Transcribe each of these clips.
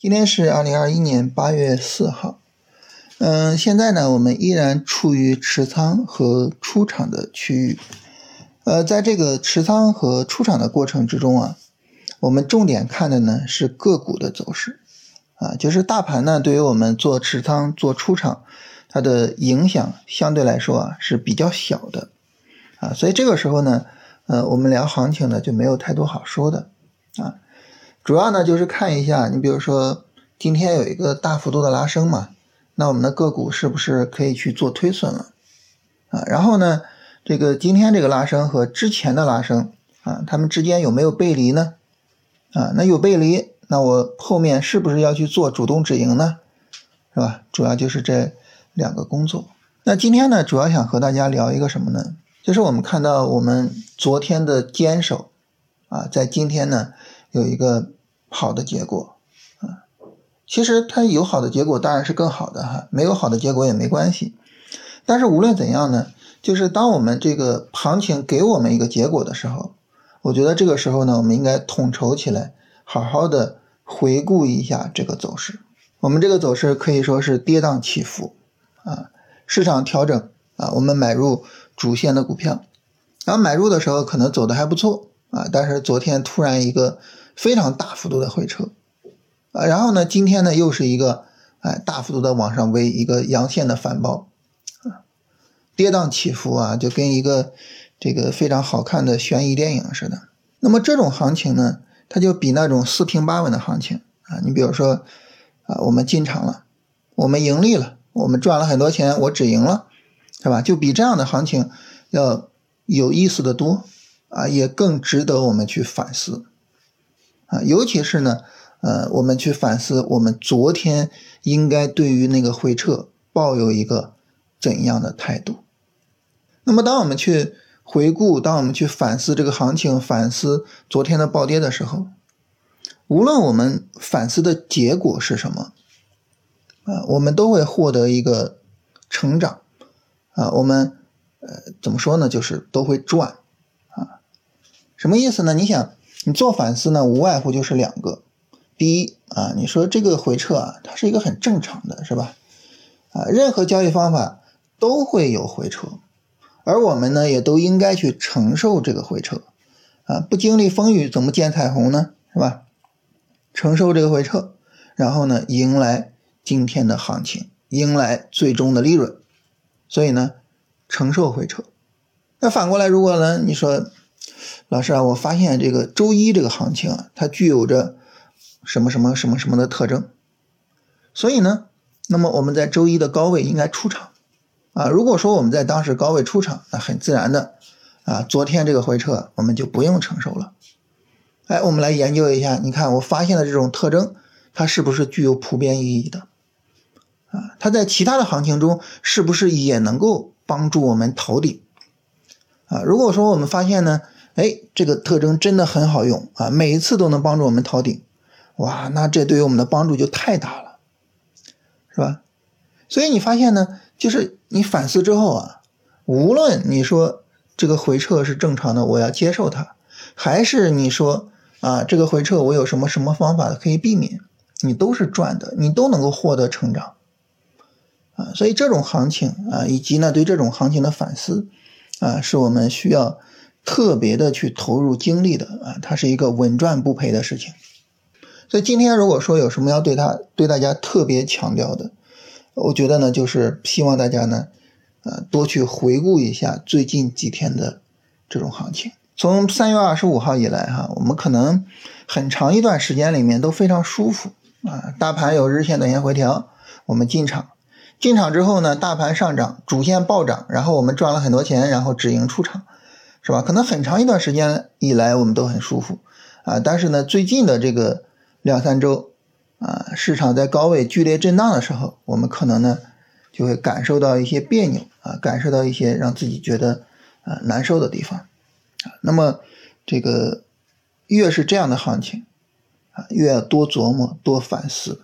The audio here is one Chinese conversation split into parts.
今天是二零二一年八月四号，嗯，现在呢，我们依然处于持仓和出场的区域。呃，在这个持仓和出场的过程之中啊，我们重点看的呢是个股的走势啊，就是大盘呢对于我们做持仓做出场，它的影响相对来说啊是比较小的啊，所以这个时候呢，呃，我们聊行情呢就没有太多好说的啊。主要呢就是看一下，你比如说今天有一个大幅度的拉升嘛，那我们的个股是不是可以去做推损了啊？然后呢，这个今天这个拉升和之前的拉升啊，它们之间有没有背离呢？啊，那有背离，那我后面是不是要去做主动止盈呢？是吧？主要就是这两个工作。那今天呢，主要想和大家聊一个什么呢？就是我们看到我们昨天的坚守啊，在今天呢。有一个好的结果，啊，其实它有好的结果当然是更好的哈，没有好的结果也没关系。但是无论怎样呢，就是当我们这个行情给我们一个结果的时候，我觉得这个时候呢，我们应该统筹起来，好好的回顾一下这个走势。我们这个走势可以说是跌宕起伏啊，市场调整啊，我们买入主线的股票，然后买入的时候可能走的还不错啊，但是昨天突然一个。非常大幅度的回撤，啊，然后呢，今天呢又是一个哎大幅度的往上围一个阳线的反包，啊，跌宕起伏啊，就跟一个这个非常好看的悬疑电影似的。那么这种行情呢，它就比那种四平八稳的行情啊，你比如说啊，我们进场了，我们盈利了，我们赚了很多钱，我止盈了，是吧？就比这样的行情要有意思的多啊，也更值得我们去反思。啊，尤其是呢，呃，我们去反思，我们昨天应该对于那个回撤抱有一个怎样的态度？那么，当我们去回顾，当我们去反思这个行情，反思昨天的暴跌的时候，无论我们反思的结果是什么，啊，我们都会获得一个成长，啊，我们呃怎么说呢？就是都会赚，啊，什么意思呢？你想。你做反思呢，无外乎就是两个。第一啊，你说这个回撤啊，它是一个很正常的，是吧？啊，任何交易方法都会有回撤，而我们呢，也都应该去承受这个回撤。啊，不经历风雨怎么见彩虹呢？是吧？承受这个回撤，然后呢，迎来今天的行情，迎来最终的利润。所以呢，承受回撤。那反过来，如果呢，你说？老师啊，我发现这个周一这个行情啊，它具有着什么什么什么什么的特征，所以呢，那么我们在周一的高位应该出场啊。如果说我们在当时高位出场，那很自然的啊，昨天这个回撤我们就不用承受了。哎，我们来研究一下，你看我发现的这种特征，它是不是具有普遍意义的啊？它在其他的行情中是不是也能够帮助我们逃顶啊？如果说我们发现呢？哎，这个特征真的很好用啊！每一次都能帮助我们逃顶，哇，那这对于我们的帮助就太大了，是吧？所以你发现呢，就是你反思之后啊，无论你说这个回撤是正常的，我要接受它，还是你说啊，这个回撤我有什么什么方法可以避免，你都是赚的，你都能够获得成长啊！所以这种行情啊，以及呢对这种行情的反思啊，是我们需要。特别的去投入精力的啊，它是一个稳赚不赔的事情。所以今天如果说有什么要对他对大家特别强调的，我觉得呢，就是希望大家呢，呃，多去回顾一下最近几天的这种行情。从三月二十五号以来哈，我们可能很长一段时间里面都非常舒服啊，大盘有日线、短线回调，我们进场，进场之后呢，大盘上涨，主线暴涨，然后我们赚了很多钱，然后止盈出场。是吧？可能很长一段时间以来，我们都很舒服啊。但是呢，最近的这个两三周啊，市场在高位剧烈震荡的时候，我们可能呢就会感受到一些别扭啊，感受到一些让自己觉得啊难受的地方啊。那么这个越是这样的行情啊，越要多琢磨、多反思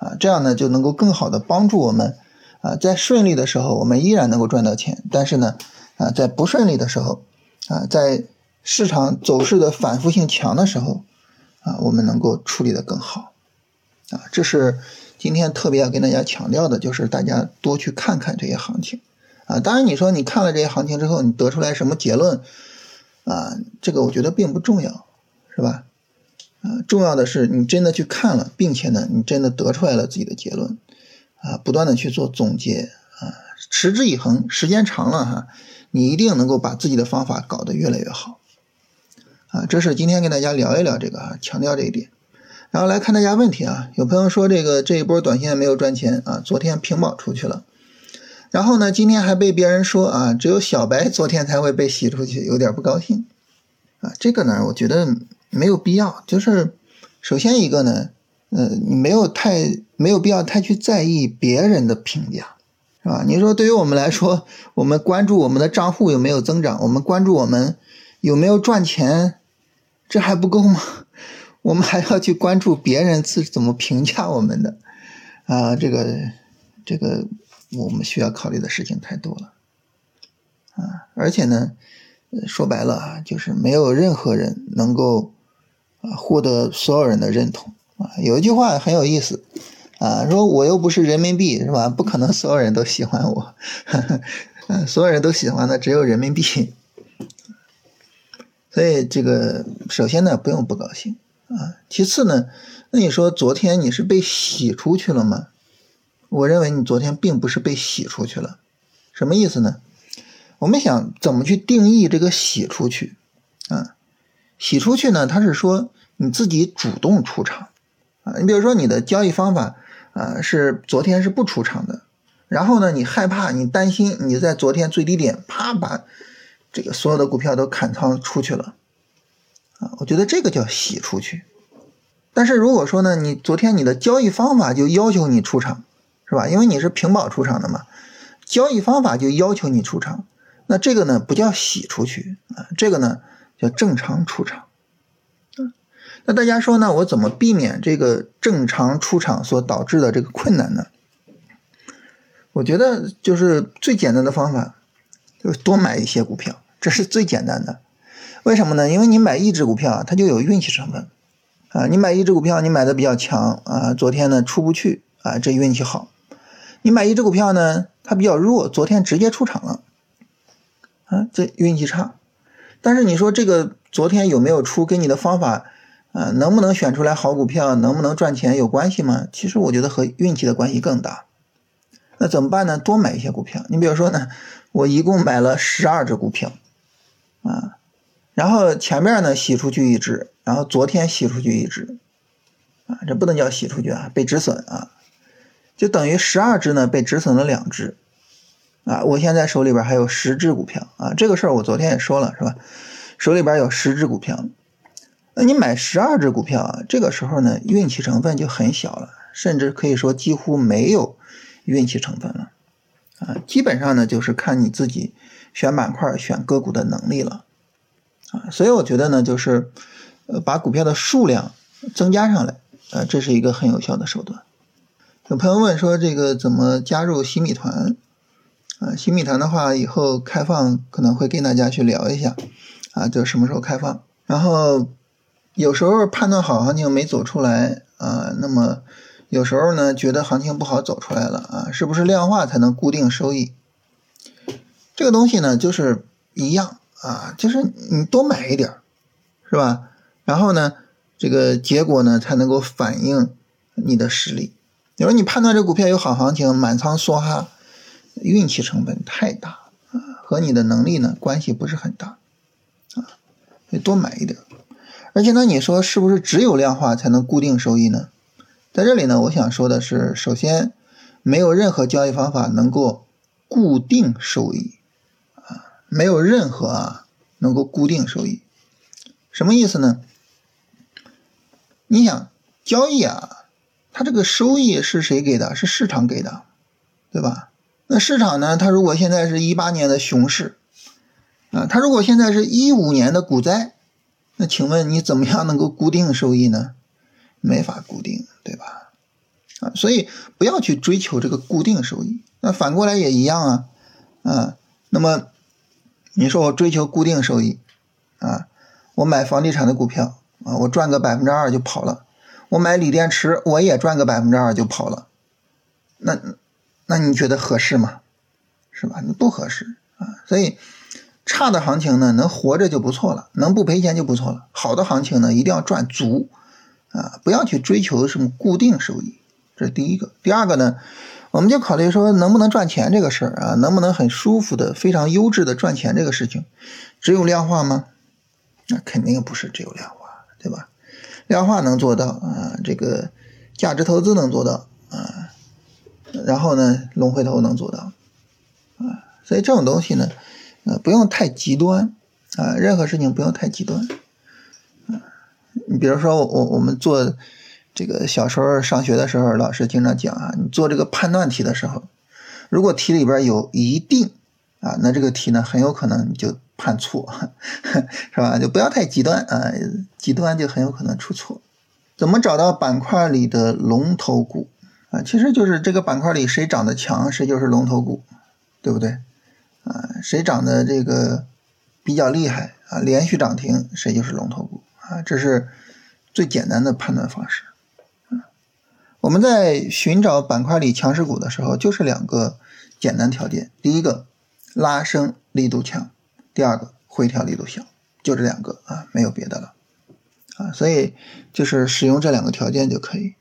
啊，这样呢就能够更好的帮助我们啊，在顺利的时候我们依然能够赚到钱，但是呢啊，在不顺利的时候。啊，在市场走势的反复性强的时候，啊，我们能够处理的更好。啊，这是今天特别要跟大家强调的，就是大家多去看看这些行情啊。当然，你说你看了这些行情之后，你得出来什么结论啊？这个我觉得并不重要，是吧？啊，重要的是你真的去看了，并且呢，你真的得出来了自己的结论啊，不断的去做总结啊，持之以恒，时间长了哈，你一定能够把自己的方法搞得越来越好啊。这是今天跟大家聊一聊这个啊，强调这一点。然后来看大家问题啊，有朋友说这个这一波短线没有赚钱啊，昨天平保出去了，然后呢，今天还被别人说啊，只有小白昨天才会被洗出去，有点不高兴啊。这个呢，我觉得没有必要，就是首先一个呢，呃，你没有太没有必要太去在意别人的评价，是吧？你说对于我们来说，我们关注我们的账户有没有增长，我们关注我们有没有赚钱，这还不够吗？我们还要去关注别人是怎么评价我们的，啊，这个，这个我们需要考虑的事情太多了，啊，而且呢，说白了啊，就是没有任何人能够啊获得所有人的认同啊。有一句话很有意思，啊，说我又不是人民币，是吧？不可能所有人都喜欢我，嗯，所有人都喜欢的只有人民币，所以这个首先呢，不用不高兴。啊，其次呢，那你说昨天你是被洗出去了吗？我认为你昨天并不是被洗出去了，什么意思呢？我们想怎么去定义这个洗出去？啊，洗出去呢，它是说你自己主动出场啊。你比如说你的交易方法啊是昨天是不出场的，然后呢你害怕你担心你在昨天最低点啪把这个所有的股票都砍仓出去了。啊，我觉得这个叫洗出去，但是如果说呢，你昨天你的交易方法就要求你出场，是吧？因为你是平保出场的嘛，交易方法就要求你出场，那这个呢不叫洗出去啊，这个呢叫正常出场。那大家说呢，我怎么避免这个正常出场所导致的这个困难呢？我觉得就是最简单的方法，就是多买一些股票，这是最简单的。为什么呢？因为你买一只股票，它就有运气成分，啊，你买一只股票，你买的比较强啊，昨天呢出不去啊，这运气好；你买一只股票呢，它比较弱，昨天直接出场了，啊，这运气差。但是你说这个昨天有没有出，跟你的方法啊，能不能选出来好股票，能不能赚钱有关系吗？其实我觉得和运气的关系更大。那怎么办呢？多买一些股票。你比如说呢，我一共买了十二只股票，啊。然后前面呢洗出去一只，然后昨天洗出去一只，啊，这不能叫洗出去啊，被止损啊，就等于十二只呢被止损了两只，啊，我现在手里边还有十只股票啊，这个事儿我昨天也说了是吧？手里边有十只股票，那你买十二只股票啊，这个时候呢运气成分就很小了，甚至可以说几乎没有运气成分了，啊，基本上呢就是看你自己选板块、选个股的能力了。啊，所以我觉得呢，就是，呃，把股票的数量增加上来，呃，这是一个很有效的手段。有朋友问说，这个怎么加入新米团？啊，新米团的话，以后开放可能会跟大家去聊一下，啊，就什么时候开放。然后有时候判断好行情没走出来，啊，那么有时候呢，觉得行情不好走出来了，啊，是不是量化才能固定收益？这个东西呢，就是一样。啊，就是你多买一点是吧？然后呢，这个结果呢才能够反映你的实力。你说你判断这股票有好行情，满仓梭哈，运气成本太大啊，和你的能力呢关系不是很大啊，以多买一点。而且呢，你说是不是只有量化才能固定收益呢？在这里呢，我想说的是，首先没有任何交易方法能够固定收益啊。没有任何啊能够固定收益，什么意思呢？你想交易啊，它这个收益是谁给的？是市场给的，对吧？那市场呢？它如果现在是一八年的熊市啊，它如果现在是一五年的股灾，那请问你怎么样能够固定收益呢？没法固定，对吧？啊，所以不要去追求这个固定收益。那反过来也一样啊，啊，那么。你说我追求固定收益，啊，我买房地产的股票啊，我赚个百分之二就跑了，我买锂电池，我也赚个百分之二就跑了，那那你觉得合适吗？是吧？你不合适啊。所以差的行情呢，能活着就不错了，能不赔钱就不错了。好的行情呢，一定要赚足啊，不要去追求什么固定收益，这是第一个。第二个呢，我们就考虑说能不能赚钱这个事儿啊，能不能很舒服的、非常优质的赚钱这个事情，只有量化吗？那肯定不是只有量化，对吧？量化能做到啊，这个价值投资能做到，然后呢，龙回头能做到啊，所以这种东西呢，呃，不用太极端啊，任何事情不用太极端啊。你比如说我我们做这个小时候上学的时候，老师经常讲啊，你做这个判断题的时候，如果题里边有一定啊，那这个题呢，很有可能你就。判错 是吧？就不要太极端啊，极端就很有可能出错。怎么找到板块里的龙头股啊？其实就是这个板块里谁涨得强，谁就是龙头股，对不对？啊，谁涨的这个比较厉害啊，连续涨停，谁就是龙头股啊。这是最简单的判断方式。我们在寻找板块里强势股的时候，就是两个简单条件：第一个，拉升力度强。第二个回调力度小，就这两个啊，没有别的了啊，所以就是使用这两个条件就可以。